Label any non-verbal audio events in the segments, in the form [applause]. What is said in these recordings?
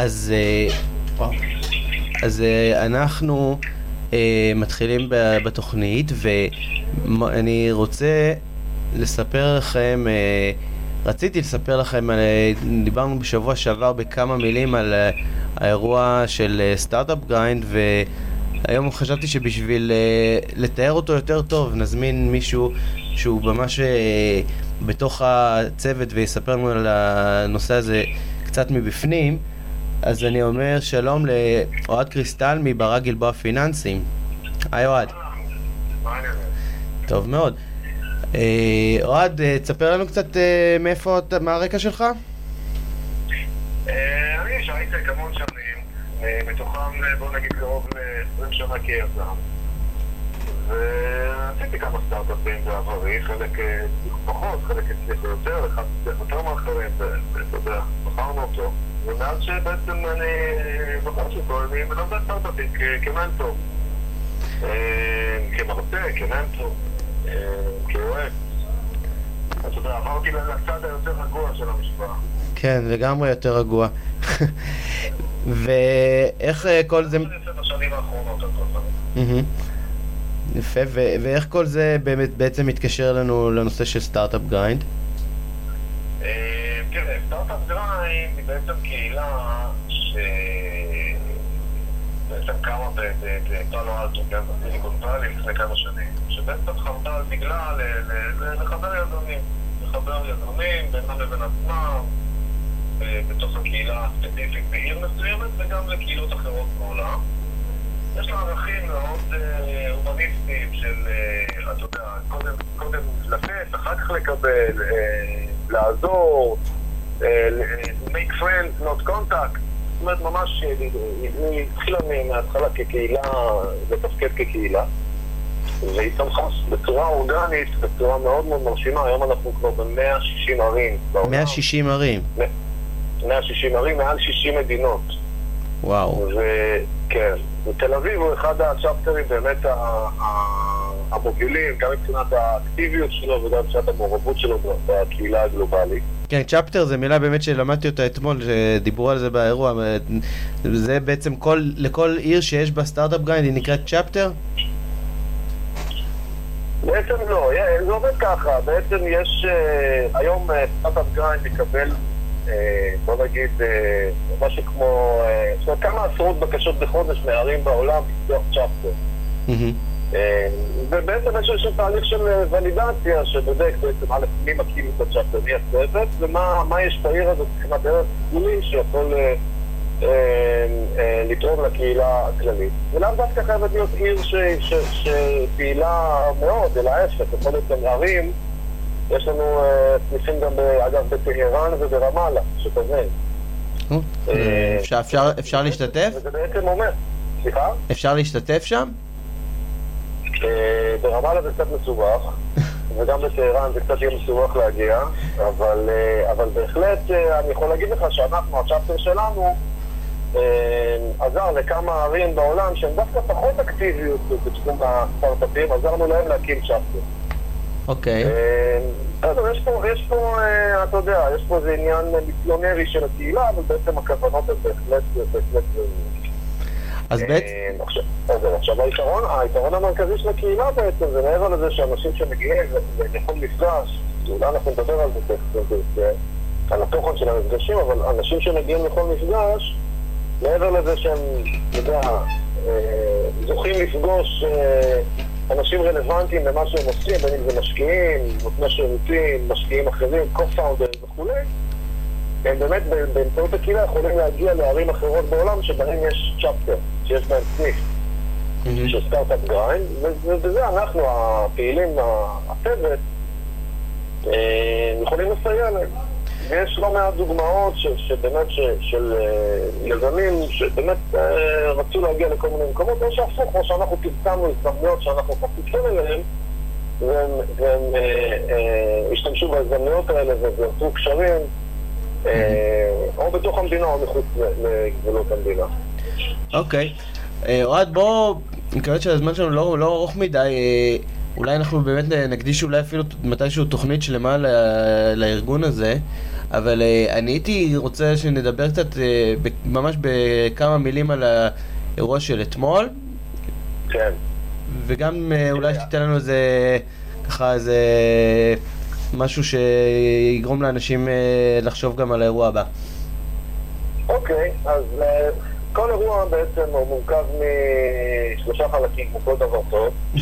אז, וואו. אז אנחנו מתחילים בתוכנית, ואני רוצה לספר לכם, רציתי לספר לכם, דיברנו בשבוע שעבר בכמה מילים על האירוע של סטארט-אפ גריינד, והיום חשבתי שבשביל לתאר אותו יותר טוב, נזמין מישהו שהוא ממש בתוך הצוות ויספר לנו על הנושא הזה קצת מבפנים. אז אני אומר שלום לאוהד קריסטל מברק גלבוע פיננסים. היי אוהד. טוב מאוד. אוהד, תספר לנו קצת מאיפה, מה הרקע שלך? אני איש הייטק המון שנים, מתוכם בוא נגיד קרוב ל-20 שנה כיזם. ועשיתי כמה סטארט-אפים בעברי, חלק פחות, חלק הצליחו יותר, אחד הצליח יותר מאחרים, ואתה יודע, בחרנו אותו. ומאז שבעצם אני בחרתי אותו, אני מלמד סטארט-אפים כמנטור. כמרצה, כמנטור, כיועץ. אתה יודע, עברתי לצד היותר רגוע של המשפחה. כן, לגמרי יותר רגוע. [laughs] ואיך כל זה... יפה, ואיך כל זה באמת בעצם מתקשר לנו לנושא של סטארט-אפ גריינד? תראה, סטארט-אפ גריינד היא בעצם קהילה שבעצם קמה בפאלו אלטו, כן, בסיליקון ואלי לפני כמה שנים, שבעצם חרטה על דגלה לחבר יזמים, לחבר יזמים בינם לבין עצמם, בתוך הקהילה הספציפית בעיר מסוימת וגם לקהילות אחרות בעולם. יש לה ערכים מאוד הומניסטיים של, אתה יודע, קודם לתת, אחר כך לקבל, לעזור, make friends, not contact. זאת אומרת, ממש, היא התחילה מההתחלה כקהילה, לתפקד כקהילה. והיא צמחה בצורה אורגנית, בצורה מאוד מאוד מרשימה. היום אנחנו כבר ב-160 ערים בעולם. 160 ערים? 160 ערים, מעל 60 מדינות. וואו. וכן, ותל אביב הוא אחד הצ'פטרים באמת המובילים, גם מבחינת האקטיביות שלו וגם מבחינת המעורבות שלו בקהילה הגלובלית. כן, chapter זה מילה באמת שלמדתי אותה אתמול, שדיברו על זה באירוע. זה בעצם כל, לכל עיר שיש בה סטארט-אפ גריינד היא נקראת chapter? בעצם לא, זה עובד ככה, בעצם יש, היום סטארט-אפ גריינד מקבל בוא נגיד, משהו כמו, זאת אומרת, כמה עשרות בקשות בחודש מערים בעולם לפתוח chapter. ובעצם יש איזשהו תהליך של ולידציה שבודק בעצם א', מי מקים את ה chapter, מי הצוות, ומה יש בעיר הזאת מבחינת ערך טיפולי שיכול לתרום לקהילה הכללית. ולאו דווקא חייבת להיות עיר שפעילה מאוד, אלא ההפך, יכול להיות גם ערים יש לנו סניפים גם, אגב, בטהרן וברמאללה, שתבין. אפשר להשתתף? וזה בעצם אומר, סליחה? אפשר להשתתף שם? ברמאללה זה קצת מסובך, וגם בטהרן זה קצת יהיה מסובך להגיע, אבל בהחלט אני יכול להגיד לך שאנחנו, הצ'פטר שלנו, עזר לכמה ערים בעולם שהן דווקא פחות אקטיביות בתחום הסטארט-אפים, עזרנו להם להקים צ'פטר. אוקיי. בסדר, יש פה, יש פה, אתה יודע, יש פה איזה עניין מיסיונרי של הקהילה, אבל בעצם הכוונות הן בהחלט, בהחלט... אז בעצם... עכשיו היתרון, היתרון המרכזי של הקהילה בעצם, זה מעבר לזה שאנשים שמגיעים לכל מפגש, אולי אנחנו נדבר על זה על התוכן של המפגשים, אבל אנשים שמגיעים לכל מפגש, מעבר לזה שהם, אתה יודע, זוכים לפגוש אנשים רלוונטיים למה שהם עושים, בין אם זה משקיעים, נותני שירותים, משקיעים אחרים, co-founders וכולי, הם באמת באמצעות הקהילה יכולים להגיע לערים אחרות בעולם שבהם יש chapter, שיש בהם סניף של סטארט-אפ גריינד, ובזה אנחנו, הפעילים, הצוות, יכולים לסייע להם. ויש לא מעט דוגמאות שבאמת של יזמים שבאמת רצו להגיע לכל מיני מקומות, או שהפוך, כמו שאנחנו פרסמנו הזדמנויות שאנחנו חשופים אליהן, והם השתמשו בהזדמנויות האלה ויצרו קשרים, או בתוך המדינה או מחוץ לגבולות המדינה. אוקיי. אוהד, בוא, אני מקווה שהזמן שלנו לא ארוך מדי. אולי אנחנו באמת נקדיש אולי אפילו מתישהו תוכנית שלמה לארגון הזה. אבל אה, אני הייתי רוצה שנדבר קצת, אה, ממש בכמה מילים על האירוע של אתמול. כן. וגם אולי שתיתן לנו איזה, ככה איזה משהו שיגרום לאנשים לחשוב גם על האירוע הבא. אוקיי, אז כל אירוע בעצם הוא מורכב משלושה חלקים, כמו כל דבר טוב. [laughs]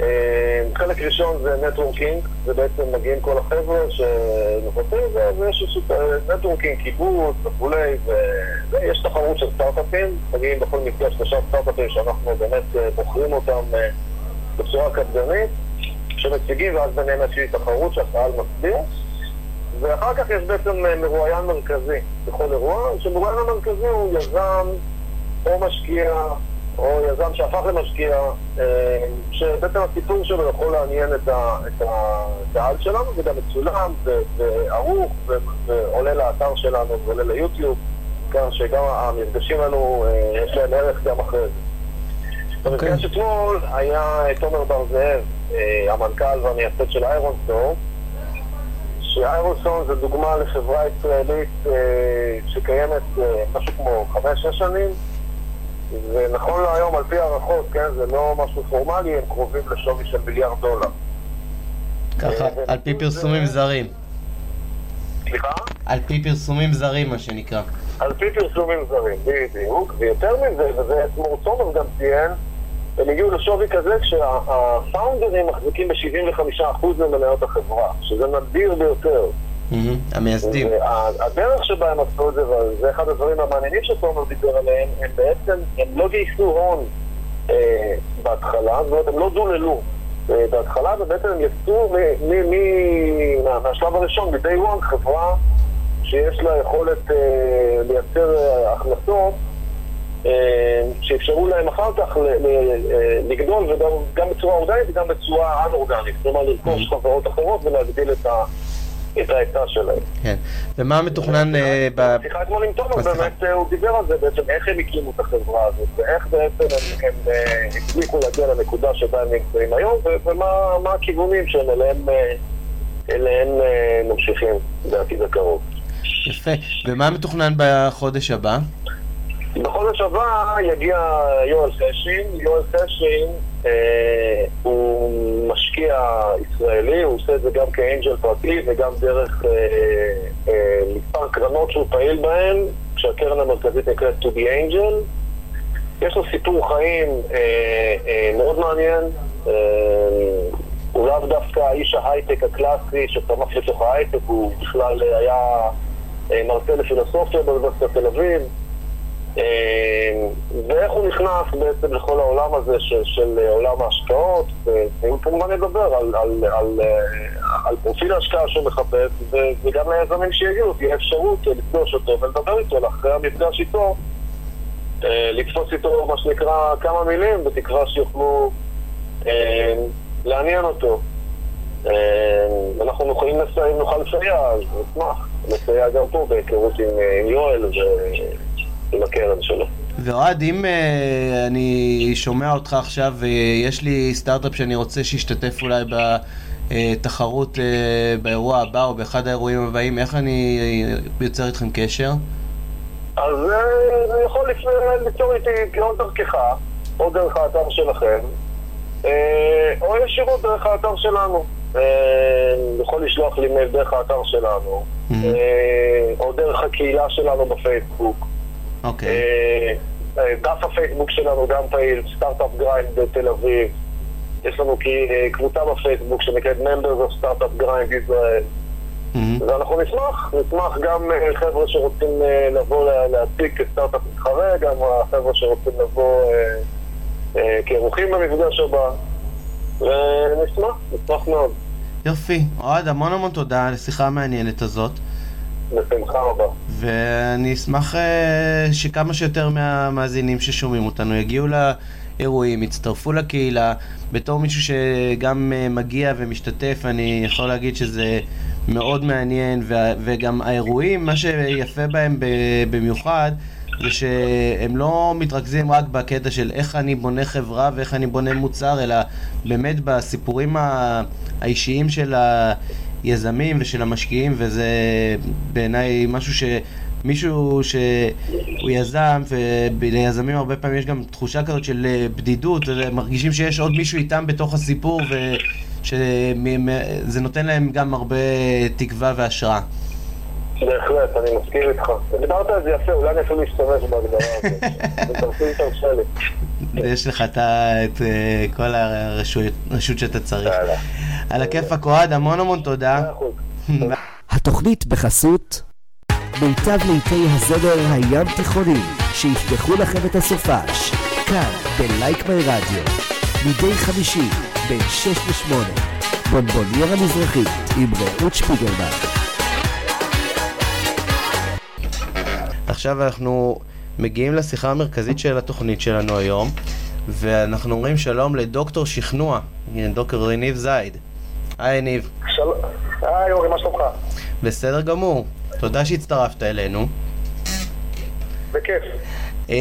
אה, חלק ראשון זה networking, זה בעצם מגיעים כל החבר'ה שנוכחים, ויש איזשהו networking, קיבוץ וכולי, ויש תחרות של סטארט-אפים, מגיעים בכל מקרה שלושה סטארט-אפים שאנחנו באמת אה, בוחרים אותם אה, בצורה קפדנית, שמציגים ואז ביניהם איזושהי תחרות שהקהל מצביע. ואחר כך יש בעצם מרואיין מרכזי בכל אירוע, שמרואיין המרכזי הוא יזם או משקיע או יזם שהפך למשקיע, אה, שבעצם הסיפור שלו יכול לעניין את הקהל שלנו, וגם מצולם וערוך, ועולה לאתר שלנו ועולה ליוטיוב, כך שגם המפגשים האלו, אה, יש להם ערך גם אחרי זה. Okay. אוקיי. במפגש אתמול היה תומר בר זאב, אה, המנכ"ל והמייסד של איירונסטור, שאיירונסטור זה דוגמה לחברה ישראלית שקיימת משהו כמו חמש-שש שנים, ונכון להיום, על פי הערכות, כן, זה לא משהו פורמלי, הם קרובים לשווי של מיליארד דולר. ככה, אה, על פי פרסומים זרים. סליחה? על פי פרסומים זרים, מה שנקרא. על פי פרסומים זרים, בדיוק. ויותר מזה, וזה אתמול תומר גם ציין, הם הגיעו לשווי כזה כשהפאונדרים מחזיקים ב-75% ממניות החברה, שזה נדיר ביותר. המייסדים. הדרך שבה הם עשו את זה, וזה אחד הדברים המעניינים שתומר דיבר עליהם, הם בעצם, הם לא גייסו הון אה, בהתחלה, זאת אומרת, הם לא דוללו אה, בהתחלה, ובעצם הם יצאו מהשלב הראשון, מ-day one, חברה שיש לה יכולת אה, לייצר הכנסות שאפשרו להם אחר כך לגדול וגם בצורה אורגנית וגם בצורה אנ-אורגנית, כלומר לרכוש חברות אחרות ולהגדיל את ה... את ההיצע שלהם. כן, ומה מתוכנן אה, ב... בשיחה אתמול עם תומר, באמת אה, הוא דיבר על זה בעצם, איך הם הקימו את החברה הזאת, ואיך בעצם הם אה, הצליחו להגיע לנקודה שבה הם נמצאים היום, ומה הכיוונים שהם אליהם ממשיכים בעתיד הקרוב. יפה, ומה מתוכנן בחודש הבא? בחודש הבא יגיע יואל חשין, יואל חשין אה, הוא משקיע ישראלי, הוא עושה את זה גם כאנג'ל פרטי וגם דרך אה, אה, מספר קרנות שהוא פעיל בהן, כשהקרן המרכזית נקראת To be Angel. יש לו סיפור חיים אה, אה, מאוד מעניין. אה, הוא לאו דווקא איש ההייטק הקלאסי שצמח לתוך ההייטק, הוא בכלל היה אה, מרצה לפילוסופיה באוניברסיטת תל אביב. אה, ואיך הוא נכנס בעצם לכל העולם הזה של, של עולם ההשקעות, והוא כמובן ידבר על, על, על, על פרופיל ההשקעה שהוא מחפש, וגם ליזמים שיגיעו תהיה אפשרות לפגוש אותו ולדבר איתו, אחרי המפגש איתו, אה, לתפוס איתו מה שנקרא כמה מילים, בתקווה שיוכלו אה, לעניין אותו. אנחנו נוכלים לסייע, אם נוכל לסייע, אז נשמח לסייע גם פה בהיכרות עם יואל. ו... עם הקרן שלו. ואוהד, אם uh, אני שומע אותך עכשיו ויש לי סטארט-אפ שאני רוצה שישתתף אולי בתחרות uh, באירוע הבא או באחד האירועים הבאים, איך אני יוצר איתכם קשר? אז uh, יכול ליצור איתי או דרכך, או דרך האתר שלכם, uh, או ישירות דרך האתר שלנו. Uh, יכול לשלוח לי מייל דרך האתר שלנו, mm-hmm. uh, או דרך הקהילה שלנו בפייסבוק. אוקיי. אה, אה, דף הפייסבוק שלנו גם פעיל, סטארט-אפ גריינד בתל אביב. יש לנו אה, קבוצה בפייסבוק שנקראת Members of Startup Grind ישראל. ואנחנו נשמח, נשמח גם חבר'ה שרוצים לבוא להציג כסטארט-אפ מתחרה, גם החבר'ה שרוצים לבוא כאירוחים במפגש הבא. ונשמח, נשמח מאוד. יופי. אוהד, המון המון תודה על השיחה המעניינת הזאת. ואני אשמח אה, שכמה שיותר מהמאזינים ששומעים אותנו יגיעו לאירועים, יצטרפו לקהילה. בתור מישהו שגם אה, מגיע ומשתתף, אני יכול להגיד שזה מאוד מעניין, וגם האירועים, מה שיפה בהם במיוחד, זה שהם לא מתרכזים רק בקטע של איך אני בונה חברה ואיך אני בונה מוצר, אלא באמת בסיפורים האישיים של ה... היזמים ושל המשקיעים, וזה בעיניי משהו ש... מישהו שהוא יזם, וליזמים הרבה פעמים יש גם תחושה כזאת של אה, בדידות, מרגישים שיש עוד מישהו איתם בתוך הסיפור, ושזה נותן להם גם הרבה תקווה והשראה. בהחלט, אני מסכים איתך. דיברת על זה יפה, אולי אני אפילו אשתמש בהגדרה הזאת. [laughs] יש לך את אה, כל הרשות שאתה צריך. על הכיפאק אוהד, המון המון תודה. [laughs] התוכנית בחסות מיטב לעיתי הזמר הים תיכוני, שיפתחו לכם את הסופש, כאן בלייק מי רדיו, מדי חמישי בין 6 ל-8, בונבוניירה מזרחית עם רעות שפיגלמן. עכשיו אנחנו מגיעים לשיחה המרכזית של התוכנית שלנו היום, ואנחנו אומרים שלום לדוקטור שכנוע, דוקטור יניב זייד. היי יניב. שלום, היי אורי, מה שלומך? בסדר גמור. תודה שהצטרפת אלינו. בכיף. אה,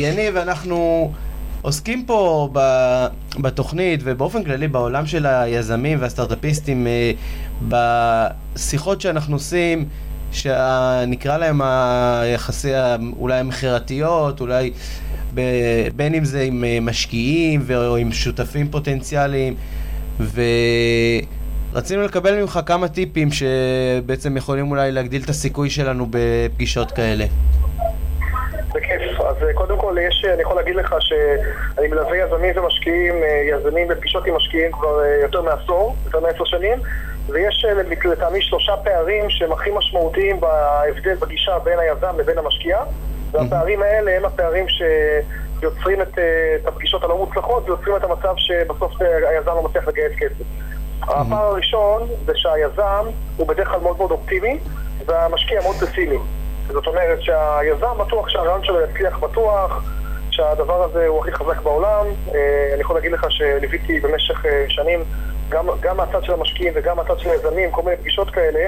יניב, אנחנו עוסקים פה בתוכנית ובאופן כללי בעולם של היזמים והסטארט-אפיסטים אה, בשיחות שאנחנו עושים, שנקרא להם היחסי, אולי המכירתיות, אולי בין אם זה עם אה, משקיעים או עם שותפים פוטנציאליים ו... רצינו לקבל ממך כמה טיפים שבעצם יכולים אולי להגדיל את הסיכוי שלנו בפגישות כאלה. בכיף. אז אה, קודם כל, יש, אני יכול להגיד לך שאני מלווה יזמים ומשקיעים, אה, יזמים בפגישות עם משקיעים כבר אה, יותר מעשור, יותר מעשר שנים, ויש לטעמי שלושה פערים שהם הכי משמעותיים בהבדל בגישה בין היזם לבין המשקיע, והפערים האלה הם הפערים שיוצרים את, את הפגישות הלא מוצלחות ויוצרים את המצב שבסוף היזם לא מצליח לגייס כסף. הפער הראשון זה שהיזם הוא בדרך כלל מאוד מאוד אופטימי והמשקיע מאוד פסימי. זאת אומרת שהיזם בטוח שהרעיון שלו יצליח בטוח, שהדבר הזה הוא הכי חזק בעולם. אה, אני יכול להגיד לך שליוויתי במשך אה, שנים גם, גם מהצד של המשקיעים וגם מהצד של היזמים כל מיני פגישות כאלה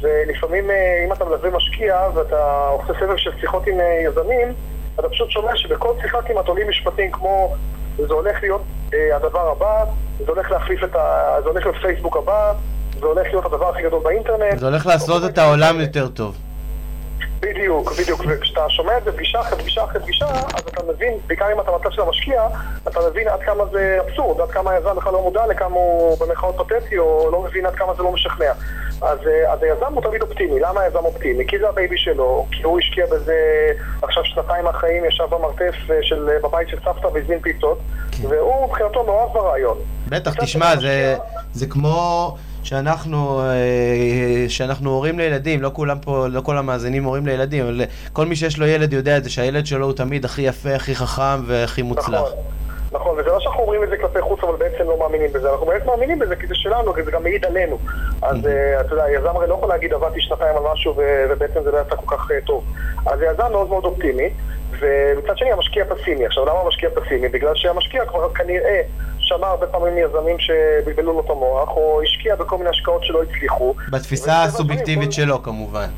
ולפעמים אה, אם אתה מלווה משקיע ואתה עושה סבב של שיחות עם יזמים אתה פשוט שומע שבכל שיחה כמעט עולים משפטים כמו זה הולך להיות אה, הדבר הבא, זה הולך להחליף את ה... זה הולך להיות פייסבוק הבא, זה הולך להיות הדבר הכי גדול באינטרנט. זה הולך לעשות את העולם יותר טוב. בדיוק, בדיוק, וכשאתה שומע את זה פגישה אחרי פגישה אחרי פגישה, אז אתה מבין, בעיקר אם אתה מצב של המשקיע, אתה מבין עד כמה זה אבסורד, עד כמה היזם בכלל לא מודע לכמה הוא במרכאות פתטי, או לא מבין עד כמה זה לא משכנע. אז, אה, אז היזם הוא תמיד אופטימי. למה היזם אופטימי? כי זה ה baby שלו, כי הוא השקיע בזה עכשיו שנתיים מהחיים, ישב במרתף אה, של, אה, בבית של סבתא והזמין פיצות, כן. והוא מבחינתו מאוהב ברעיון. בטח, תשמע, זה, זה כמו... שאנחנו, שאנחנו הורים לילדים, לא כולם פה, לא כל המאזינים הורים לילדים, אבל כל מי שיש לו ילד יודע את זה, שהילד שלו הוא תמיד הכי יפה, הכי חכם והכי מוצלח. נכון. נכון, וזה לא שאנחנו אומרים את זה כלפי חוץ, אבל בעצם לא מאמינים בזה. אנחנו באמת מאמינים בזה כי זה שלנו, כי זה גם מעיד עלינו. אז אה, אתה יודע, היזם הרי לא יכול להגיד עבדתי שנתיים על משהו ובעצם זה לא יצא כל כך אה, טוב. אז היזם מאוד מאוד אופטימי, ומצד שני המשקיע פסימי. עכשיו, למה המשקיע פסימי? בגלל שהמשקיע כבר כנראה שמע הרבה פעמים יזמים שבלבלו לו את המוח, או השקיע בכל מיני השקעות שלא הצליחו. בתפיסה הסובייקטיבית שלו כמובן.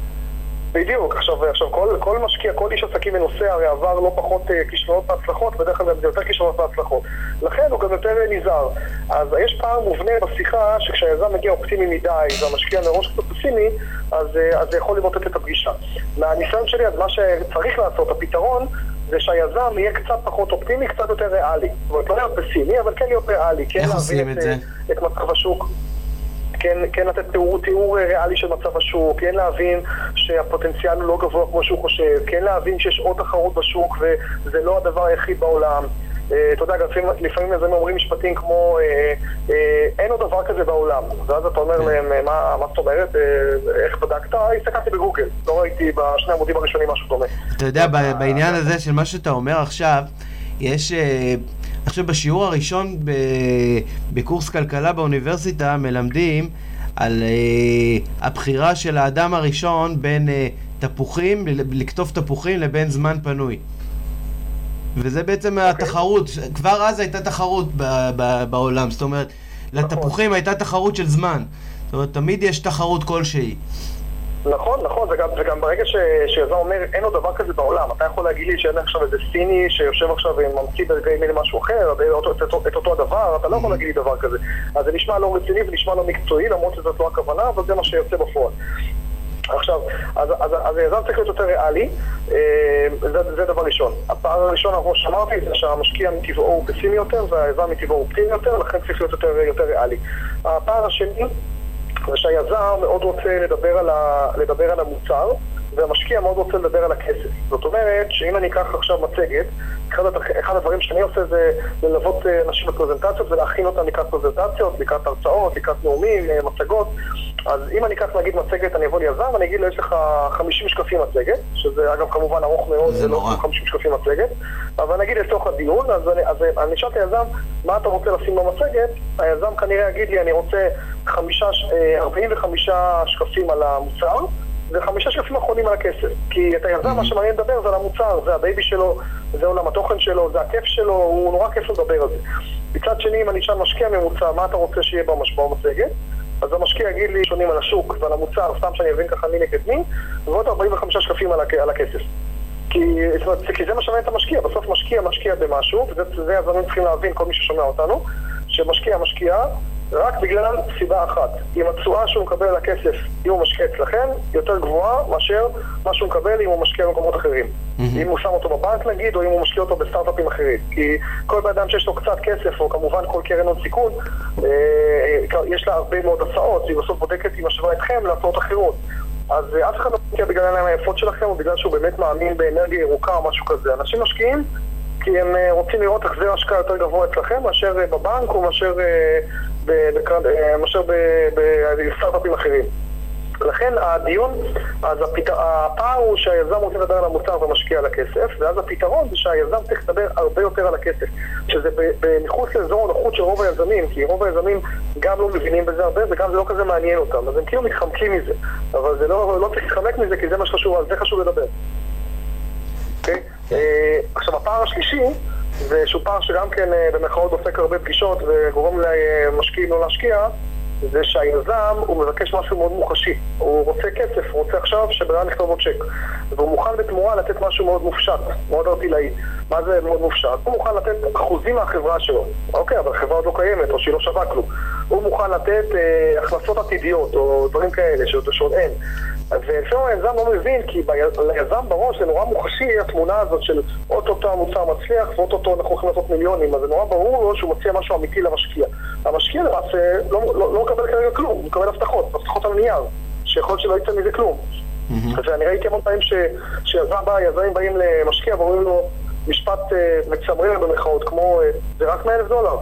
בדיוק, עכשיו, עכשיו כל, כל משקיע, כל איש עסקים מנוסה הרי עבר לא פחות uh, כישלונות והצלחות, בדרך כלל זה יותר כישלונות והצלחות. לכן הוא גם יותר נזהר. אז יש פער מובנה בשיחה שכשהיזם מגיע אופטימי מדי והמשקיע מראש קצת פסימי, אז, uh, אז זה יכול למוטט את הפגישה. מהניסיון שלי, אז מה שצריך לעשות, הפתרון, זה שהיזם יהיה קצת פחות אופטימי, קצת יותר ריאלי. זאת אומרת, לא להיות פסימי, אבל כן להיות ריאלי. כן איך עושים את, את זה? אה, את מצב השוק. כן, כן לתת תיאור, תיאור ריאלי של מצב השוק, כן להבין שהפוטנציאל הוא לא גבוה כמו שהוא חושב, כן להבין שיש עוד תחרות בשוק וזה לא הדבר היחיד בעולם. אה, אתה יודע, לפעמים, לפעמים יזמים אומרים משפטים כמו אה, אה, אין עוד דבר כזה בעולם ואז אתה אומר כן. להם, מה, מה זאת אומרת, איך בדקת? הסתכלתי בגוגל, לא ראיתי בשני עמודים הראשונים משהו דומה. אתה יודע, בעניין הזה של מה שאתה אומר עכשיו, יש... חושב בשיעור הראשון בקורס כלכלה באוניברסיטה מלמדים על uh, הבחירה של האדם הראשון בין uh, תפוחים, לקטוף תפוחים לבין זמן פנוי. וזה בעצם okay. אוקיי. התחרות, כבר אז הייתה תחרות ב- ב- בעולם, זאת אומרת, נכון. לתפוחים הייתה תחרות של זמן. זאת אומרת, תמיד יש תחרות כלשהי. נכון, נכון, וגם, וגם ברגע שיזם אומר אין עוד דבר כזה בעולם, אתה יכול להגיד לי שאין עכשיו איזה סיני שיושב עכשיו וממציא ברגעים אלה משהו אחר, את, את, את אותו הדבר, אתה לא יכול להגיד לי דבר כזה. אז זה נשמע לא רציני ונשמע לא מקצועי, למרות שזאת לא הכוונה, אבל זה מה שיוצא בפועל. עכשיו, אז, אז, אז היזם צריך להיות יותר ריאלי, אה, זה, זה דבר ראשון. הפער הראשון, כמו שאמרתי, זה שהמשקיע מטבעו הוא פסימי יותר והיזם מטבעו הוא פסימי יותר, לכן צריך להיות יותר, יותר ריאלי. הפער השני זה שהיזם מאוד רוצה לדבר על, ה, לדבר על המוצר, והמשקיע מאוד רוצה לדבר על הכסף. זאת אומרת, שאם אני אקח עכשיו מצגת, אחד, אחד הדברים שאני עושה זה ללוות אה, אנשים בפרזנטציות ולהכין אותם לקראת פרזנטציות, לקראת הרצאות, לקראת נאומים, אה, מצגות. אז אם אני אקח נגיד מצגת, אני אבוא ליזם ואני אגיד לו, יש לך 50 שקפים מצגת, שזה אגב כמובן ארוך מאוד, זה לא 50 שקפים מצגת, אבל נגיד לתוך הדיון, אז אני, אז אני אשאל את היזם, מה אתה רוצה לשים במצגת? היזם כנראה יגיד לי, אני רוצה חמישה, 45 אה, שקפים על המוצר, וחמישה שקפים אחרונים על הכסף. כי את היזם, מה שמעניין לדבר זה על המוצר, זה ה baby שלו, זה עולם התוכן שלו, זה הכיף שלו, הוא נורא כיף לדבר על זה. מצד שני, אם אני אשאל משקיע ממוצע, מה אתה רוצה שיהיה במצגת? אז המשקיע יגיד לי שונים על השוק ועל המוצר, סתם שאני אבין ככה מי נגד מי, ועוד 45 שקפים על, הכ... על הכסף. כי, זאת אומרת, כי זה מה שמעניין את המשקיע, בסוף משקיע משקיע במשהו, וזה יזמים צריכים להבין, כל מי ששומע אותנו, שמשקיע משקיע רק בגלל סיבה אחת. אם התשואה שהוא מקבל על הכסף, אם הוא משקיע אצלכם, יותר גבוהה מאשר מה שהוא מקבל אם הוא משקיע במקומות אחרים. Mm-hmm. אם הוא שם אותו בבנק נגיד, או אם הוא משקיע אותו בסטארט-אפים אחרים. כי כל בן אדם שיש לו קצת כסף, או כמובן כל קרן הון סיכון, אה, יש לה הרבה מאוד הצעות, והיא בסוף בודקת היא משווה אתכם להצעות אחרות. אז אף אחד לא משקיע בגלל העיניים היפות שלכם, או בגלל שהוא באמת מאמין באנרגיה ירוקה או משהו כזה. אנשים משקיעים כי הם אה, רוצים לראות החזר השקעה יותר גבוה אצלכם מאשר אה, בבנק או מאשר אה, מאשר בסטארט-אפים אחרים. לכן הדיון, אז. הפער הוא שהיזם רוצה לדבר על המוצר ומשקיע על הכסף, ואז הפתרון זה שהיזם צריך לדבר הרבה יותר על הכסף, שזה מחוץ לאזור הנוחות של רוב היזמים, כי רוב היזמים גם לא מבינים בזה הרבה וגם זה לא כזה מעניין אותם, אז הם כאילו מתחמקים מזה, אבל זה לא, לא צריך להתחמק מזה כי זה מה שחשוב, על זה חשוב לדבר. Okay? כן. אה, עכשיו הפער השלישי פער שגם כן אה, במרכאות דופק הרבה פגישות וגורם למשקיעים לא להשקיע זה שהיזם הוא מבקש משהו מאוד מוחשי. הוא רוצה כסף, הוא רוצה עכשיו שבן אדם יכתוב לו צ'ק. והוא מוכן בתמורה לתת משהו מאוד מופשט, מאוד ארטילאי. מה זה מאוד מופשט? הוא מוכן לתת אחוזים מהחברה שלו. אוקיי, אבל החברה עוד לא קיימת, או שהיא לא שווה כלום. הוא מוכן לתת אה, הכנסות עתידיות, או דברים כאלה, שעוד אין. ולפעמים היזם לא מבין, כי ליזם בראש זה נורא מוחשי התמונה הזאת של אוטוטו המוצר מצליח ואוטוטו אנחנו הולכים לעשות מיליונים, אז זה נורא ברור לו שהוא מציע משהו אמיתי למשקיע. המשקיע למעשה לא, לא, לא מקבל כרגע כלום, הוא מקבל הבטחות, הבטחות על נייר, שיכול שלא יצא מזה כלום. Mm-hmm. ואני ראיתי המון פעמים שיזם בא, יזמים באים למשקיע ואומרים לו משפט אה, מצמרר במרכאות, כמו אה, זה רק 100 אלף דולר.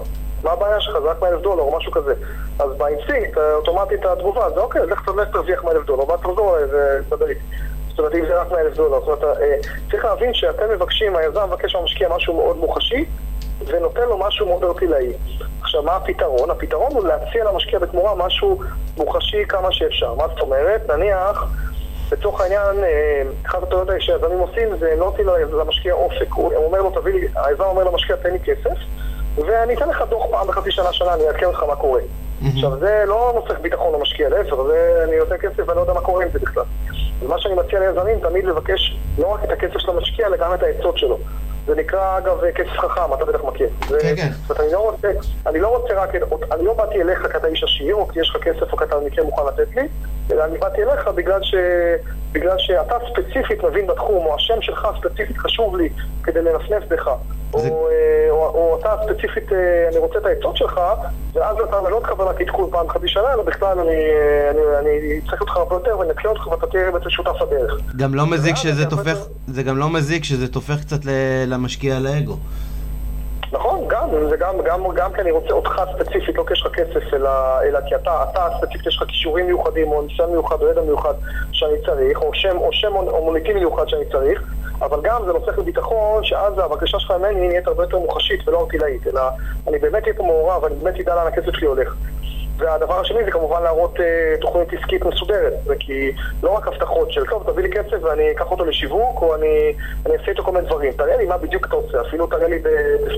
מה הבעיה שלך? זה רק 100 אלף דולר או משהו כזה. אז באינסטינקט, אה, אוטומטית התגובה זה אוקיי, לך תרוויח 100 אלף דולר, ואז תחזור ותדבר איתי. זאת אומרת, אם זה רק 100 אלף דולר. זאת אומרת, אה, צריך להבין שאתם מבקשים, היזם מבקש מהמשקיע משהו מאוד מוחשי, ונותן לו משהו מאוד ערטילאי. עכשיו, מה הפתרון? הפתרון הוא להציע למשקיע בתמורה משהו מוחשי כמה שאפשר. מה זאת אומרת? נניח... לצורך העניין, אה, אחד הטעויות שהיזמים עושים זה לא נותנים למשקיע אופק. הוא אומר לו, תביא לי, היזם אומר למשקיע, תן לי כסף, ואני אתן לך דוח פעם בחצי שנה, שנה, אני אעדכן אותך מה קורה. עכשיו, זה לא נוסח ביטחון למשקיע, להפך, זה אני נותן כסף ואני לא יודע מה קורה עם זה בכלל. ומה שאני מציע ליזמים, תמיד לבקש לא רק את הכסף של המשקיע, אלא גם את העצות שלו. זה נקרא, אגב, כסף חכם, אתה בטח מכיר. כן, כן. זאת אומרת, אני לא רוצה, אני לא רוצה רק, אני לא באתי אליך כי אתה איש עשיר, או כי יש לך כסף, או כי אתה במקרה מוכן לתת לי, אלא אני באתי אליך בגלל, ש... בגלל שאתה ספציפית מבין בתחום, או השם שלך ספציפית חשוב לי כדי לנפנף בך. או, אתה ספציפית, אה, אני רוצה את העצות שלך, ואז אתה לא תקבל רק עדכון פעם חצי שנה, אלא בכלל אני, אה, אני, אני צריך אותך הרבה יותר ואני אקנה אותך ואתה תהיה בעצם שותף הדרך. גם לא מזיק שזה תופך, זה גם לא מזיק שזה תופך קצת למשקיע לאגו. נכון, גם, זה גם, גם, גם כי אני רוצה אותך ספציפית, לא כי יש לך כסף, אלא, אלא כי אתה, אתה ספציפית יש לך כישורים מיוחדים, או ניסיון מיוחד, או ידע מיוחד שאני צריך, או שם, או שם או מוניטין מיוחד שאני צריך, אבל גם זה נוסח לביטחון, שאז הבקשה שלך ממני נהיית הרבה יותר מוחשית ולא ארטילאית, אלא אני באמת אהיה פה מעורב, אני באמת אדע לאן הכסף שלי הולך. והדבר השני זה כמובן להראות אה, תוכנית עסקית מסודרת, כי לא רק הבטחות של טוב, תביא לי כסף ואני אקח אותו לשיווק, או אני, אני אעשה איתו כל מיני דברים. תראה לי מה בדיוק אתה עושה, אפילו תראה לי,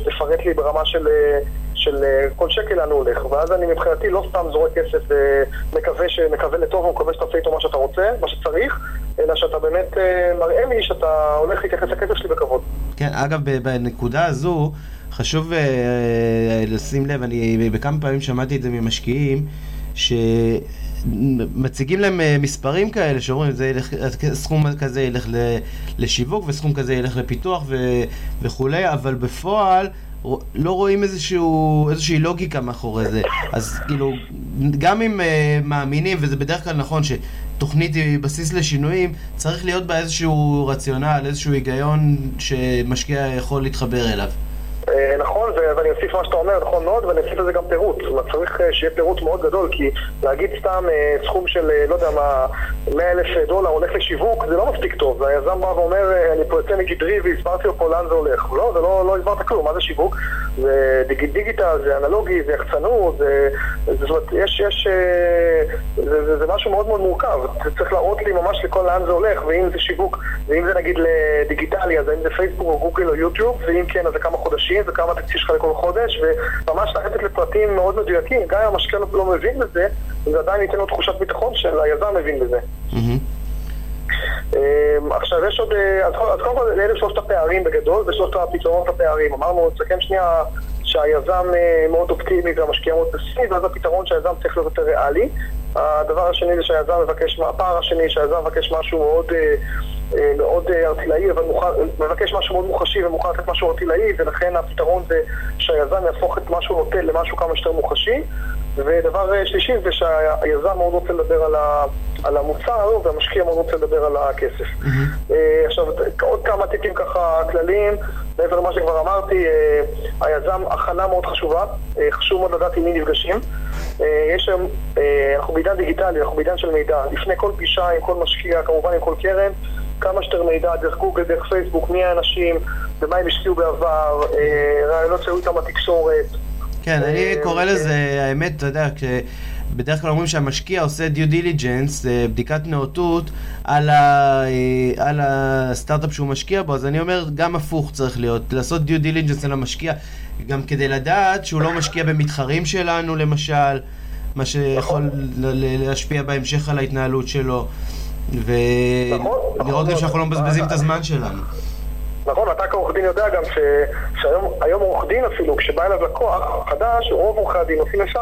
תפרט לי ברמה של, אה, של אה, כל שקל לאן הוא הולך, ואז אני מבחינתי לא סתם זורק כסף ומקווה מקווה לטוב ומקווה שאתה עושה איתו מה שאתה רוצה, מה שצריך, שאתה באמת מראה לי שאתה הולך להתייחס לכסף שלי בכבוד. כן, אגב, בנקודה הזו, חשוב uh, לשים לב, אני בכמה פעמים שמעתי את זה ממשקיעים, שמציגים להם uh, מספרים כאלה, שאומרים, סכום כזה ילך לשיווק וסכום כזה ילך לפיתוח ו, וכולי, אבל בפועל... לא רואים איזשהו, איזושהי לוגיקה מאחורי זה. אז כאילו, גם אם מאמינים, וזה בדרך כלל נכון שתוכנית היא בסיס לשינויים, צריך להיות בה איזשהו רציונל, איזשהו היגיון שמשקיע יכול להתחבר אליו. אה, נכון, ואני אוסיף מה שאתה אומר, נכון מאוד, ואני אוסיף לזה גם פירוט. זאת אומרת, צריך אה, שיהיה פירוט מאוד גדול, כי להגיד סתם אה, סכום של, לא יודע מה, 100 אלף דולר הולך לשיווק, זה לא מספיק טוב. היזם בא ואומר, אני פה יוצא מגדרי והסברתי לו פה לאן זה הולך. לא, זה לא, לא הסברת כלום, מה זה שיווק? זה דיג, דיגיטל, זה אנלוגי, זה יחצנות, זאת אומרת, יש, יש, זה, זה משהו מאוד מאוד מורכב. צריך להראות לי ממש לכל לאן זה הולך, ואם זה שיווק, ואם זה נגיד לדיגיטלי, אז האם זה פייסבוק או גוגל או יוטיוב, ואם כן, אז זה כמה חודשים. וכמה תקציב שלך לכל חודש, וממש לרדת לפרטים מאוד מדויקים, גם אם המשקיע לא, לא מבין בזה, זה עדיין ייתן לו תחושת ביטחון של היזם מבין בזה. אמ, עכשיו יש עוד, אה, אז קודם כל אלה שלושת הפערים בגדול ושלושת הפתרונות הפערים. אמרנו, נסכם שנייה שהיזם אה, מאוד אופטימי והמשקיע מאוד פסימי, ואז הפתרון שהיזם צריך להיות יותר ריאלי. הדבר השני זה שהיזם מבקש, הפער השני שהיזם מבקש משהו מאוד אה, מאוד אה, ארטילאי, אבל מוכן, מבקש משהו מאוד מוחשי ומוכן לתת משהו ארטילאי, ולכן הפתרון זה שהיזם יהפוך את מה שהוא נוטה למשהו כמה שיותר מוחשי. ודבר אה, שלישי זה שהיזם מאוד רוצה לדבר על, ה, על המוצר והמשקיע מאוד רוצה לדבר על הכסף. Mm-hmm. עכשיו, עוד כמה טיפים ככה כלליים, מעבר למה שכבר אמרתי, היזם, הכנה מאוד חשובה, חשוב מאוד לדעת עם מי נפגשים. יש היום, אנחנו בעידן דיגיטלי, אנחנו בעידן של מידע. לפני כל פגישה עם כל משקיע, כמובן עם כל קרן, כמה שיותר מידע דרך גוגל, דרך פייסבוק, מי האנשים, ומה הם השקיעו בעבר, אה, ראיונות שהיו איתם בתקשורת. כן, אני אה, קורא לזה, האמת, אתה יודע, בדרך כלל אומרים שהמשקיע עושה due diligence, בדיקת נאותות על, ה, אה, על הסטארט-אפ שהוא משקיע בו, אז אני אומר, גם הפוך צריך להיות, לעשות due diligence על המשקיע, גם כדי לדעת שהוא לא משקיע במתחרים שלנו, למשל, מה שיכול נכון. להשפיע בהמשך על ההתנהלות שלו. ולראות נכון, גם שאנחנו לא מבזבזים את הזמן שלנו. נכון, אתה כעורך דין יודע גם שהיום עורך דין אפילו, כשבא אליו לקוח חדש, רוב עורכי הדין עושים ישר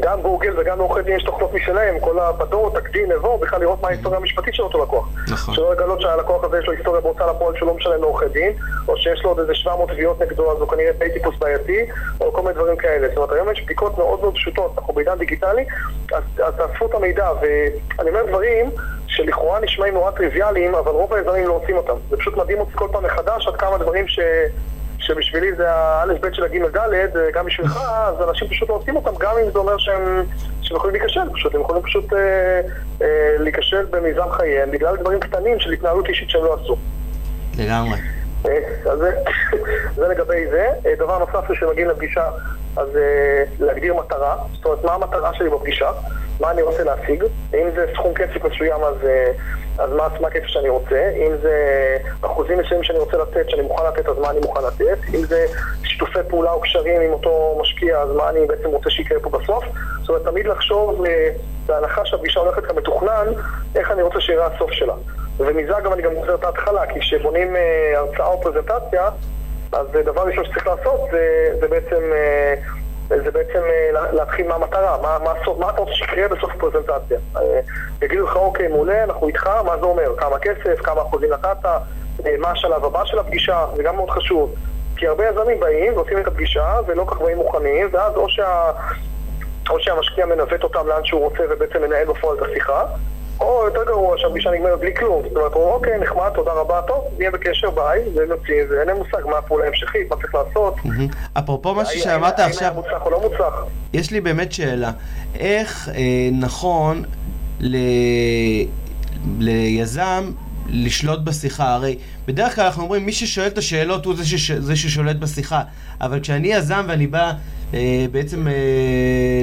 גם גוגל וגם לעורכי דין יש תוכנות משלהם, כל הבדור, תקדים, נבוא, בכלל לראות מה ההיסטוריה המשפטית של אותו לקוח. נכון. שלא לגלות שהלקוח הזה יש לו היסטוריה בהוצאה לפועל שהוא לא משלם לעורכי דין, או שיש לו עוד איזה 700 תביעות נגדו, אז הוא כנראה פי טיפוס בעייתי, או כל מיני דברים כאלה. זאת אומרת, היום יש בדיקות מאוד מאוד פשוטות, אנחנו בעידן דיגיטלי, אז, אז תאספו את המידע, ואני אומר דברים שלכאורה נשמעים נורא טריוויאליים, אבל רוב היזמים לא עושים אותם. זה פשוט מדהים אותי כל פעם מחדש עד כמה דברים ש... שבשבילי זה האלף בית של הגימל דלת, גם בשבילך, אז אנשים פשוט לא עושים אותם, גם אם זה אומר שהם, שהם יכולים להיכשל פשוט, הם יכולים פשוט אה, אה, להיכשל במיזם חייהם בגלל דברים קטנים של התנהלות אישית שהם לא עשו. לגמרי. אה, אז [coughs] זה, לגבי זה. אה, דבר נוסף זה שמגיעים לפגישה, אז אה, להגדיר מטרה, זאת אומרת, מה המטרה שלי בפגישה, מה אני רוצה להשיג, אם זה סכום כסף מסוים אז... אז מה, מה הכסף שאני רוצה, אם זה אחוזים מסוימים שאני רוצה לתת, שאני מוכן לתת, אז מה אני מוכן לתת, אם זה שיתופי פעולה או קשרים עם אותו משקיע, אז מה אני בעצם רוצה שיקרה פה בסוף. זאת אומרת, תמיד לחשוב, בהנחה שהפגישה הולכת כמתוכנן, איך אני רוצה שיראה הסוף שלה. ומזה אגב אני גם עוזר את ההתחלה, כי כשבונים אה, הרצאה או פרזנטציה, אז דבר ראשון שצריך לעשות זה, זה בעצם... אה, זה בעצם אה, להתחיל מהמטרה, מה, מה, מה, מה אתה רוצה שיקרה בסוף הפרזנטציה. אה, יגידו לך, אוקיי, מעולה, אנחנו איתך, מה זה אומר? כמה כסף, כמה אחוזים נתת, אה, מה השלב הבא של הפגישה, זה גם מאוד חשוב. כי הרבה יזמים באים ועושים את הפגישה ולא כך באים מוכנים, ואז או, שה, או שהמשקיע מנווט אותם לאן שהוא רוצה ובעצם מנהל בפועל את השיחה, או יותר גרוע שהפגישה נגמרת בלי כלום. זאת אומרת, אוקיי, נחמד, תודה רבה, טוב, נהיה בקשר, ביי, ונוציא, ואין להם מושג מה הפעולה ההמשכית, מה צריך לעשות. אפרופו משהו שאמרת עכשיו... האם היה מוצלח או לא מוצלח. יש לי באמת שאלה. איך אה, נכון ליזם לשלוט בשיחה? הרי בדרך כלל אנחנו אומרים, מי ששואל את השאלות הוא זה ששולט בשיחה. אבל כשאני יזם ואני בא... אה, בעצם אה,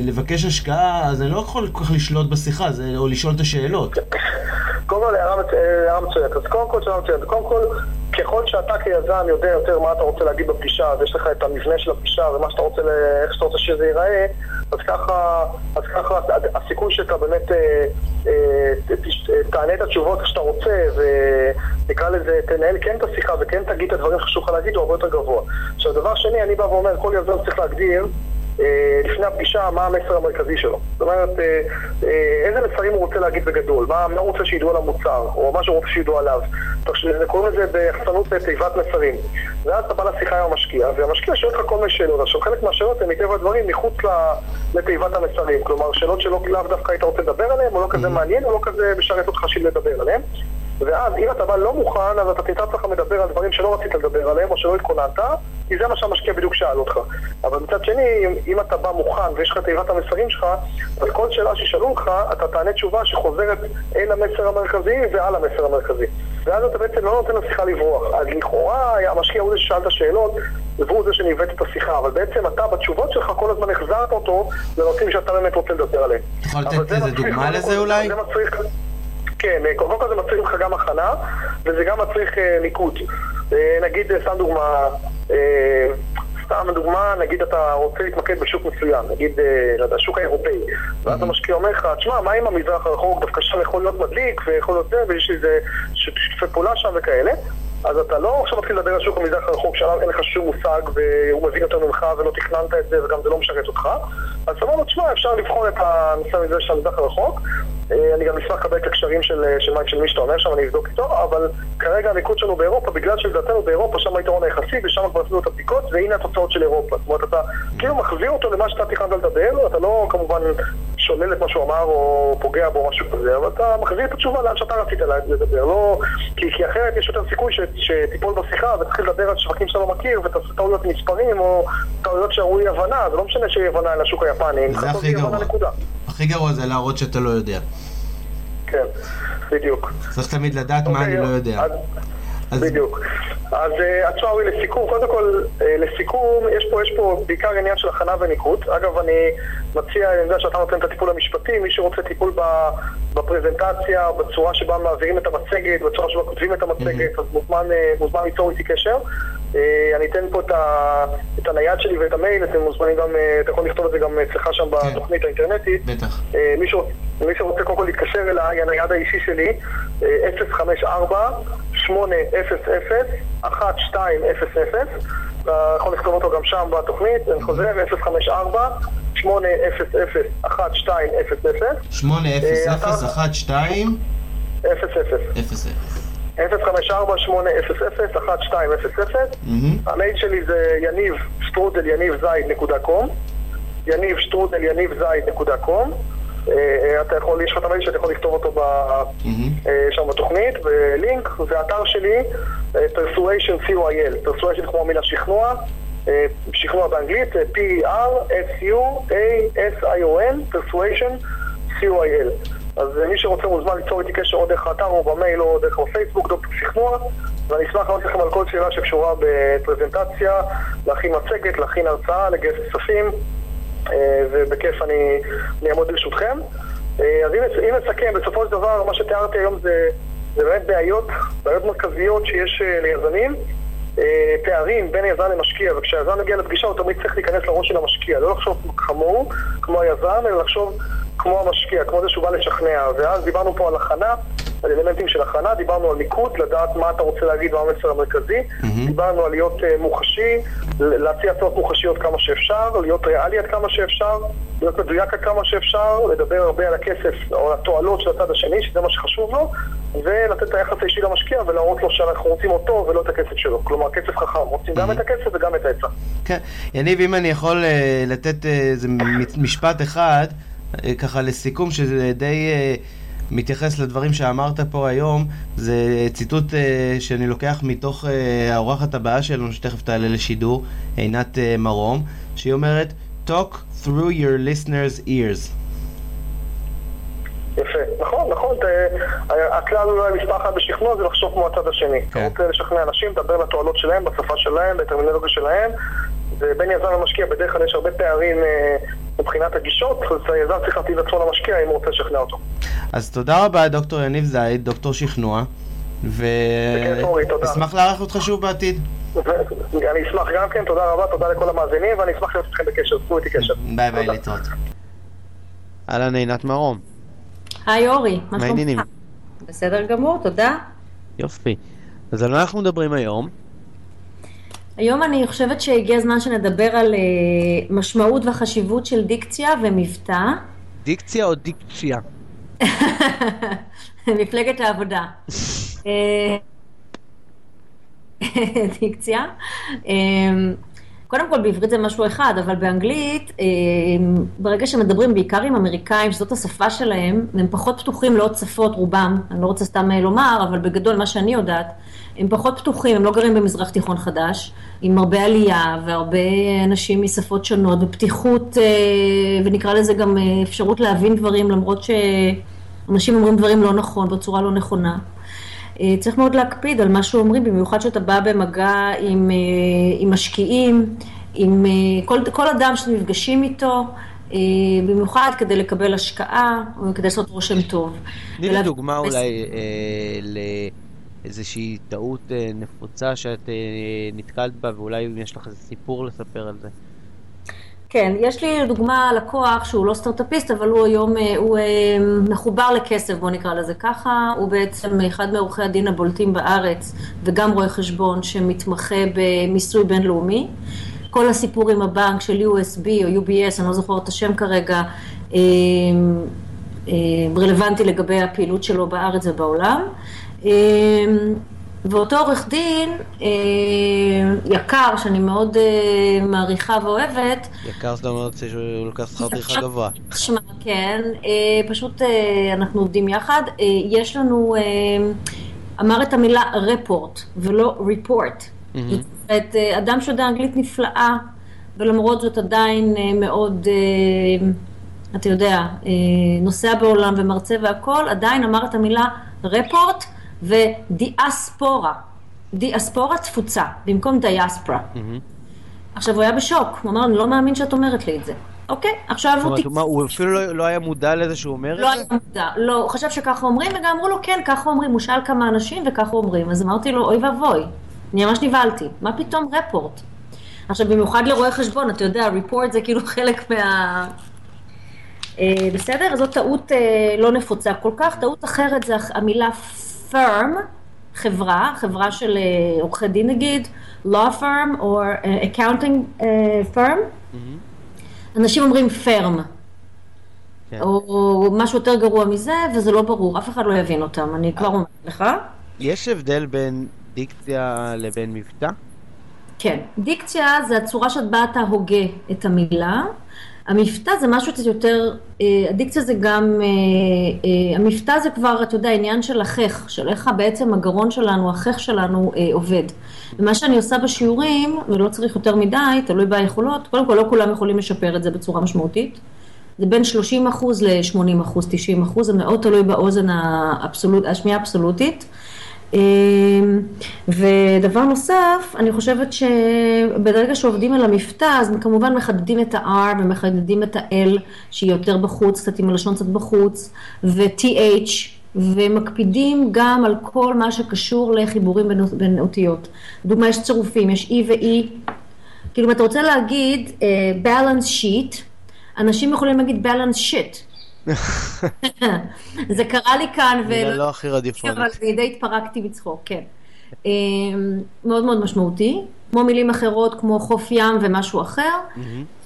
לבקש השקעה, אז אני לא יכול כל כך לשלוט בשיחה, זה, או לשאול את השאלות. קודם כל, הערה מצוינת. אז קודם כל, שאלה מצוינת. קודם כל, ככל שאתה כיזם יודע יותר מה אתה רוצה להגיד בפגישה, ויש לך את המבנה של הפגישה ומה שאתה רוצה, איך שאתה רוצה שזה ייראה, אז ככה, אז ככה הסיכוי שאתה באמת אה, אה, תענה את התשובות שאתה רוצה, ונקרא לזה, תנהל כן את השיחה וכן תגיד את הדברים שחשוב לך להגיד, הוא הרבה יותר גבוה. עכשיו, דבר שני, אני בא ואומר, כל יזם צריך להגדיר לפני הפגישה מה המסר המרכזי שלו. זאת אומרת, אה, אה, איזה מסרים הוא רוצה להגיד בגדול, מה, הוא רוצה שידעו על המוצר, או מה שהוא רוצה שידעו עליו. קוראים לזה ביחסנות תיבת מסרים. ואז אתה בא לשיחה עם המשקיע, והמשקיע שואל אותך כל מיני שאלות. עכשיו, חלק מהשאלות הן מטבע הדברים מחוץ לתיבת המסרים. כלומר, שאלות שלא לאו דווקא היית רוצה לדבר עליהן, או לא כזה. מעניין, או לא כזה משרת אותך בשביל לדבר עליהן. ואז אם אתה בא לא מוכן, אז אתה תמצא עצמך מדבר על דברים שלא רצית לדבר עליהם, או שלא התכוננת, כי זה מה שהמשקיע בדיוק שאל אותך. אבל מצד שני, אם, אם אתה בא מוכן ויש לך תיבת המסרים שלך, אז כל שאלה שישאלו לך, אתה תענה תשובה שחוזרת אל המסר המרכזי ועל המסר המרכזי. ואז אתה בעצם לא נותן לשיחה לברוח. אז לכאורה, המשקיע הוא זה ששאל את השאלות, והוא זה שניווט את השיחה, אבל בעצם אתה בתשובות שלך כל הזמן החזרת אותו לנושאים שאתה באמת רוצה לדבר עליהם. יכול לתת איזה דוגמה לזה אולי? זה מצריך... כן, קודם כל זה מצריך ממך גם הכנה, וזה גם מצריך ניקוד. נגיד, סתם דוגמה, סתם דוגמה, נגיד אתה רוצה להתמקד בשוק מסוים, נגיד, לא יודע, השוק האירופאי, ואז המשקיע אומר לך, תשמע, מה עם המזרח הרחוק, דווקא שם יכול להיות מדליק, ויכול להיות זה, ויש איזה שיתופי פעולה שם וכאלה. אז אתה לא עכשיו מתחיל לדבר על שוק המזרח הרחוק שעליו אין לך שום מושג והוא מבין יותר ממך ולא תכננת את זה וגם זה לא משרת אותך אז אמרנו, תשמע, אפשר לבחון את הנושא הזה של המזרח הרחוק אה, אני גם אשמח לקבל את הקשרים של, אה, של, של מי שאתה אומר שם, אני אבדוק איתו, אבל כרגע המיקוד שלנו באירופה, בגלל שלדעתנו באירופה שם היתרון היחסי, ושם כבר עשינו את הבדיקות, והנה התוצאות של אירופה. זאת אומרת, אתה כאילו מחזיר אותו למה שאתה תכננת לדבר, אתה לא כמובן שולל את מה שהוא אמר או פוגע בו או משהו כזה, אבל אתה מחזיר את התשובה לאן שאתה רצית לדבר, לא... כי, כי אחרת יש יותר סיכוי ש, שתיפול בשיחה ותתחיל לדבר על שווקים שאתה לא מכיר ותעשה טעויות מספרים או טעויות שראו אי הבנה, זה לא משנה שיהיה הבנה על השוק היפני, זה הכי גרוע. הכי גרוע זה להראות שאתה לא יודע. כן, בדיוק. צריך תמיד לדעת מה אני לא יודע. אז... בדיוק. אז עצמה אורי לסיכום, קודם כל אה, לסיכום, יש פה, יש פה בעיקר עניין של הכנה וניקוד. אגב, אני מציע, אני יודע שאתה נותן את הטיפול המשפטי, מי שרוצה טיפול בפרזנטציה, בצורה שבה מעבירים את המצגת, בצורה שבה כותבים את המצגת, אז מוזמן, אה, מוזמן ליצור איתי קשר. אה, אני אתן פה את, הנייד שלי ואת המייל, אתם מוזמנים גם, אתה יכול לכתוב את זה גם אצלך שם כן. בתוכנית האינטרנטית. בטח. מישהו, מי שרוצה קודם כל להתקשר אליי, הנייד האישי שלי, 054 800 1200 אתה יכול לכתוב אותו גם שם בתוכנית, אני חוזר, 054 800 1200 800 המייל שלי זה יניב שטרודל יניב זייד נקודה קום. יניב שטרודל יניב זייד נקודה קום. אה, אה, אתה יכול, יש לך את המייל שאתה יכול לכתוב אותו אה, שם בתוכנית, בלינק, זה האתר שלי, persuasion co.il, persuasion כמו המילה שכנוע, שכנוע באנגלית, p-e-r-s-u-a-s-i-o-n, persuasion co.il. אז מי שרוצה מוזמן ליצור איתי קשר או דרך האתר או במייל או דרך הפייסבוק, דוקטור שכנוע, ואני אשמח לענות לכם על כל שאלה שקשורה בפרזנטציה, להכין מצגת, להכין הרצאה, לגייס כספים. אה, ובכיף אני אעמוד לרשותכם. אה, אז אם, אם נסכם, בסופו של דבר, מה שתיארתי היום זה, זה באמת בעיות, בעיות מרכזיות שיש אה, ליזמים. פערים בין יזם למשקיע, וכשהיזם מגיע לפגישה הוא תמיד צריך להיכנס לראש של המשקיע, לא לחשוב כמוהו, כמו היזם, אלא לחשוב כמו המשקיע, כמו זה שהוא בא לשכנע. ואז דיברנו פה על הכנה, אלמנטים של הכנה, דיברנו על מיקוד, לדעת מה אתה רוצה להגיד, מה המסר המרכזי, mm-hmm. דיברנו על להיות uh, מוחשי, להציע הצעות מוחשיות כמה שאפשר, להיות ריאלי עד כמה שאפשר, להיות מדויק עד כמה שאפשר, לדבר הרבה על הכסף או על התועלות של הצד השני, שזה מה שחשוב לו, ולתת את היחס האישי למשקיע ולהראות לו שאנחנו רוצים אותו ולא את הכסף שלו. כלומר, כסף חכם, רוצים mm-hmm. גם את הכסף וגם את העצה. כן. יניב, אם אני יכול uh, לתת uh, איזה משפט אחד, uh, ככה לסיכום, שזה די... מתייחס לדברים שאמרת פה היום, זה ציטוט uh, שאני לוקח מתוך uh, האורחת הבאה שלנו, שתכף תעלה לשידור, עינת uh, מרום, שהיא אומרת, talk through your listeners' ears. יפה, נכון, נכון, הכלל אולי מספר אחת בשכנוע זה לחשוב כמו הצד השני. כן. אתה רוצה לשכנע אנשים, לדבר לתועלות שלהם, בשפה שלהם, בטרמינולוגיה שלהם, ובין יזם למשקיע בדרך כלל יש הרבה פערים מבחינת הגישות, אז היזם צריך להתאים עצמו למשקיע אם הוא רוצה לשכנע אותו. אז תודה רבה, דוקטור יניב זייד, דוקטור שכנוע. תודה. ונשמח לארח אותך שוב בעתיד. אני אשמח גם כן, תודה רבה, תודה לכל המאזינים, ואני אשמח להיות איתכם בקשר, תקחו איתי קשר. ביי ביי. להתראות. אהלן עינת מרום, היי אורי, מה? שלומך? בסדר גמור, תודה. יופי. אז על מה אנחנו מדברים היום? היום אני חושבת שהגיע הזמן שנדבר על אה, משמעות והחשיבות של דיקציה ומבטא. דיקציה או דיקציה? [laughs] מפלגת העבודה. [laughs] אה, [laughs] דיקציה. קודם כל בעברית זה משהו אחד, אבל באנגלית, אה, ברגע שמדברים בעיקר עם אמריקאים, שזאת השפה שלהם, הם פחות פתוחים לעוד שפות, רובם, אני לא רוצה סתם אה, לומר, אבל בגדול מה שאני יודעת, הם פחות פתוחים, הם לא גרים במזרח תיכון חדש, עם הרבה עלייה והרבה אנשים משפות שונות, ופתיחות, אה, ונקרא לזה גם אפשרות להבין דברים, למרות שאנשים אומרים דברים לא נכון, בצורה לא נכונה. אה, צריך מאוד להקפיד על מה שאומרים, במיוחד שאתה בא במגע עם, אה, עם משקיעים, עם אה, כל, כל אדם שנפגשים איתו, במיוחד כדי לקבל השקעה, כדי לעשות רושם טוב. תני לי דוגמה אולי אה, לאיזושהי טעות אה, נפוצה שאת אה, נתקלת בה, ואולי אם יש לך איזה סיפור לספר על זה. כן, יש לי דוגמה לקוח שהוא לא סטארט-אפיסט, אבל הוא היום, אה, הוא אה, מחובר לכסף, בוא נקרא לזה ככה. הוא בעצם אחד מעורכי הדין הבולטים בארץ, וגם רואה חשבון שמתמחה במיסוי בינלאומי. כל הסיפור עם הבנק של USB או UBS, אני לא זוכרת את השם כרגע, אה, רלוונטי לגבי הפעילות שלו בארץ ובעולם. ואותו עורך דין אה, יקר, שאני מאוד אה, מעריכה ואוהבת, יקר זאת אומרת שהוא לוקח שכר טרחה גבוה. שמע, כן, אה, פשוט אה, אנחנו עובדים יחד. אה, יש לנו, אה, אמר את המילה רפורט ולא ריפורט. מהמם. זאת אומרת, אה, אדם שיודע אנגלית נפלאה, ולמרות זאת עדיין אה, מאוד, אה, אתה יודע, אה, נוסע בעולם ומרצה והכול, עדיין אמר את המילה רפורט ודיאספורה. דיאספורה תפוצה, במקום דיאספרה. מהמם. עכשיו, הוא היה בשוק, הוא אמר, אני לא מאמין שאת אומרת לי את זה. אוקיי, עכשיו זאת הוא אומרת, מה, הוא אפילו לא- לא היה מודע לזה שהוא אומר לא את היה זה? מודע, לא, הוא חשב שככה אומרים, וגם אמרו לו, כן, ככה אומרים, הוא שאל כמה אנשים וככה אומרים, אז אמרתי לו, אוי ואבוי, אני ממש נבהלתי, מה פתאום רפורט? עכשיו, במיוחד לרואי חשבון, אתה יודע, ריפורט זה כאילו חלק מה... אה, בסדר? זאת טעות אה, לא נפוצה כל כך, טעות אחרת זה המילה firm, חברה, חברה של אה, עורכי דין נגיד, law firm או אה, accounting אה, firm, מהמם. אנשים אומרים firm. כן. או, או משהו יותר גרוע מזה, וזה לא ברור, אף אחד לא יבין אותם, אני כבר אומרת לך. יש הבדל בין דיקציה לבין מבטא? כן, דיקציה זה הצורה שבה אתה הוגה את המילה. המבטא זה משהו קצת יותר, אה, הדיקציה זה גם, אה, אה, המבטא זה כבר, אתה יודע, עניין של החך, של איך בעצם הגרון שלנו, החך שלנו אה, עובד. ומה שאני עושה בשיעורים, ולא צריך יותר מדי, תלוי ביכולות, קודם כל לא כולם יכולים לשפר את זה בצורה משמעותית. זה בין 30 אחוז ל-80 אחוז, 90 אחוז, זה מאוד תלוי באוזן האבסולוט, השמיעה האבסולוטית. אמ, ודבר נוסף, אני חושבת שברגע שעובדים על המבטא, אז כמובן מחדדים את ה-R ומחדדים את ה-L, שהיא יותר בחוץ, קצת עם הלשון קצת בחוץ, ו-TH, ומקפידים גם על כל מה שקשור לחיבורים בין, בין אותיות. לדוגמה, יש צירופים, יש E ו-E. כאילו, אם אתה רוצה להגיד uh, balance sheet, אנשים יכולים להגיד balance shit. [laughs] זה קרה לי כאן, מילה לא הכי רדיופונית. אבל אני די התפרקתי מצחוק, כן. אמ, מאוד מאוד משמעותי, כמו מילים אחרות כמו חוף ים ומשהו אחר.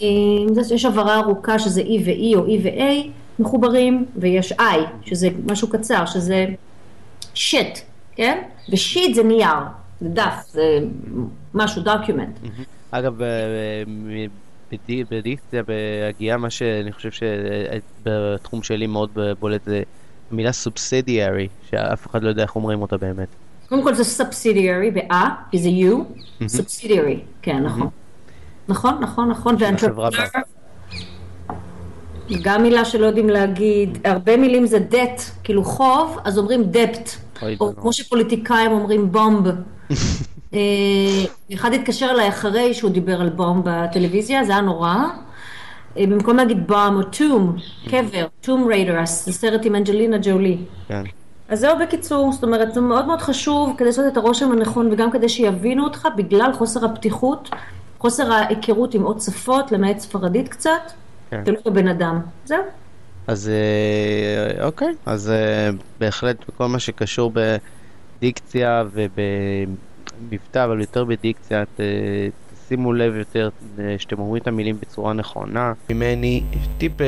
אמ, זה- יש הברה ארוכה שזה E ו-E או E ו-A מחוברים, ויש I, שזה משהו קצר, שזה shit, כן? ו sheet זה נייר, זה דף, זה משהו, document. אגב, בדיקציה, בהגייה, מה שאני חושב שבתחום שלי מאוד בולט זה המילה סובסידיארי, שאף אחד לא יודע איך אומרים אותה באמת. קודם כל זה subsidiary ב-A, כי זה U, subsidiary, כן, נכון. נכון, נכון, נכון, ואנטרפרנר, גם מילה שלא יודעים להגיד, הרבה מילים זה debt, כאילו חוב, אז אומרים debt, או. כמו שפוליטיקאים אומרים בומב. [laughs] אה, אחד התקשר אליי אחרי שהוא דיבר על בומב בטלוויזיה, זה היה נורא. אה, במקום להגיד בום או טום, קבר, טום ריידר, הסרט עם אנג'לינה ג'ולי. כן. אז זהו בקיצור, זאת אומרת, זה מאוד מאוד חשוב כדי לעשות את הרושם הנכון וגם כדי שיבינו אותך בגלל חוסר הפתיחות, חוסר ההיכרות עם עוד שפות, למעט ספרדית קצת, כן. תלוי בבן אדם. זהו. אז אה, אוקיי, אז בהחלט בכל מה שקשור בדיקציה ובמבטא, אבל יותר בדיקציה, ת, שימו לב יותר אה, שאתם אומרים את המילים בצורה נכונה. ממני טיפ אה,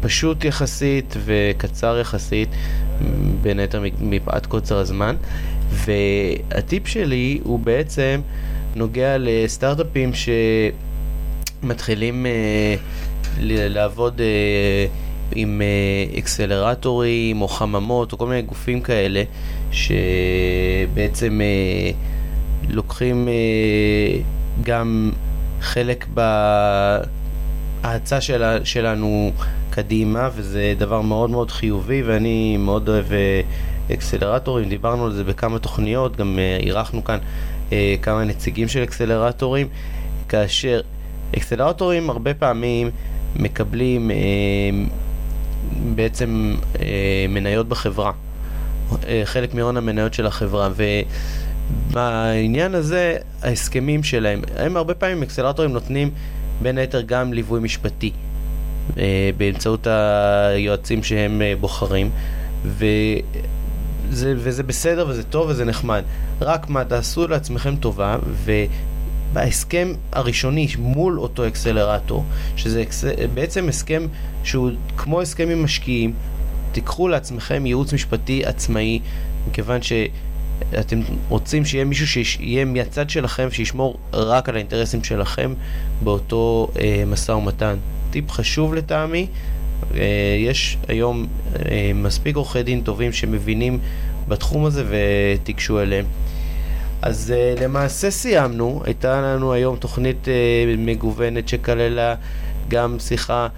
פשוט יחסית וקצר יחסית, בין היתר מפאת קוצר הזמן. והטיפ שלי הוא בעצם נוגע לסטארט-אפים שמתחילים אה, לעבוד עם אקסלרטורים או חממות או כל מיני גופים כאלה שבעצם לוקחים גם חלק בהאצה שלנו קדימה, וזה דבר מאוד מאוד חיובי, ואני מאוד אוהב אה, אקסלרטורים, דיברנו על זה בכמה תוכניות, גם אה, אירחנו כאן אה, כמה נציגים של אקסלרטורים, כאשר אקסלרטורים הרבה פעמים מקבלים בעצם מניות בחברה, חלק מהון המניות של החברה, ו... בעניין הזה, ההסכמים שלהם, הם הרבה פעמים אקסלרטורים נותנים בין היתר גם ליווי משפטי אה, באמצעות היועצים שהם אה, בוחרים. וזה, וזה בסדר וזה טוב וזה נחמד. רק מה, תעשו לעצמכם טובה ובהסכם הראשוני מול אותו אקסלרטור שזה אקס... בעצם הסכם שהוא כמו הסכם עם משקיעים תיקחו לעצמכם ייעוץ משפטי עצמאי מכיוון ש... אתם רוצים שיהיה מישהו שיהיה מהצד שלכם, שישמור רק על האינטרסים שלכם באותו אה, משא ומתן. טיפ חשוב לטעמי, אה, יש היום אה, מספיק עורכי דין טובים שמבינים בתחום הזה ותיגשו אליהם. אז אה, למעשה סיימנו, הייתה לנו היום תוכנית אה, מגוונת שכללה גם שיחה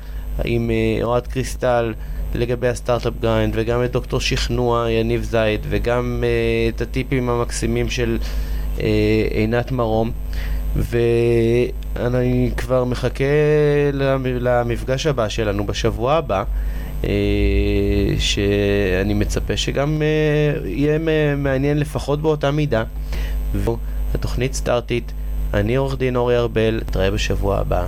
עם אה, אוהד קריסטל, לגבי ה Startup Grind, וגם את דוקטור שכנוע, יניב זייד, וגם אה, את הטיפים המקסימים של אה, עינת מרום. ואני כבר מחכה למפגש הבא שלנו בשבוע הבא, שאני מצפה שגם uh, יהיה מעניין לפחות באותה מידה. והתוכנית סטארטית, אני עורך דין אורי ארבל, נתראה בשבוע הבא.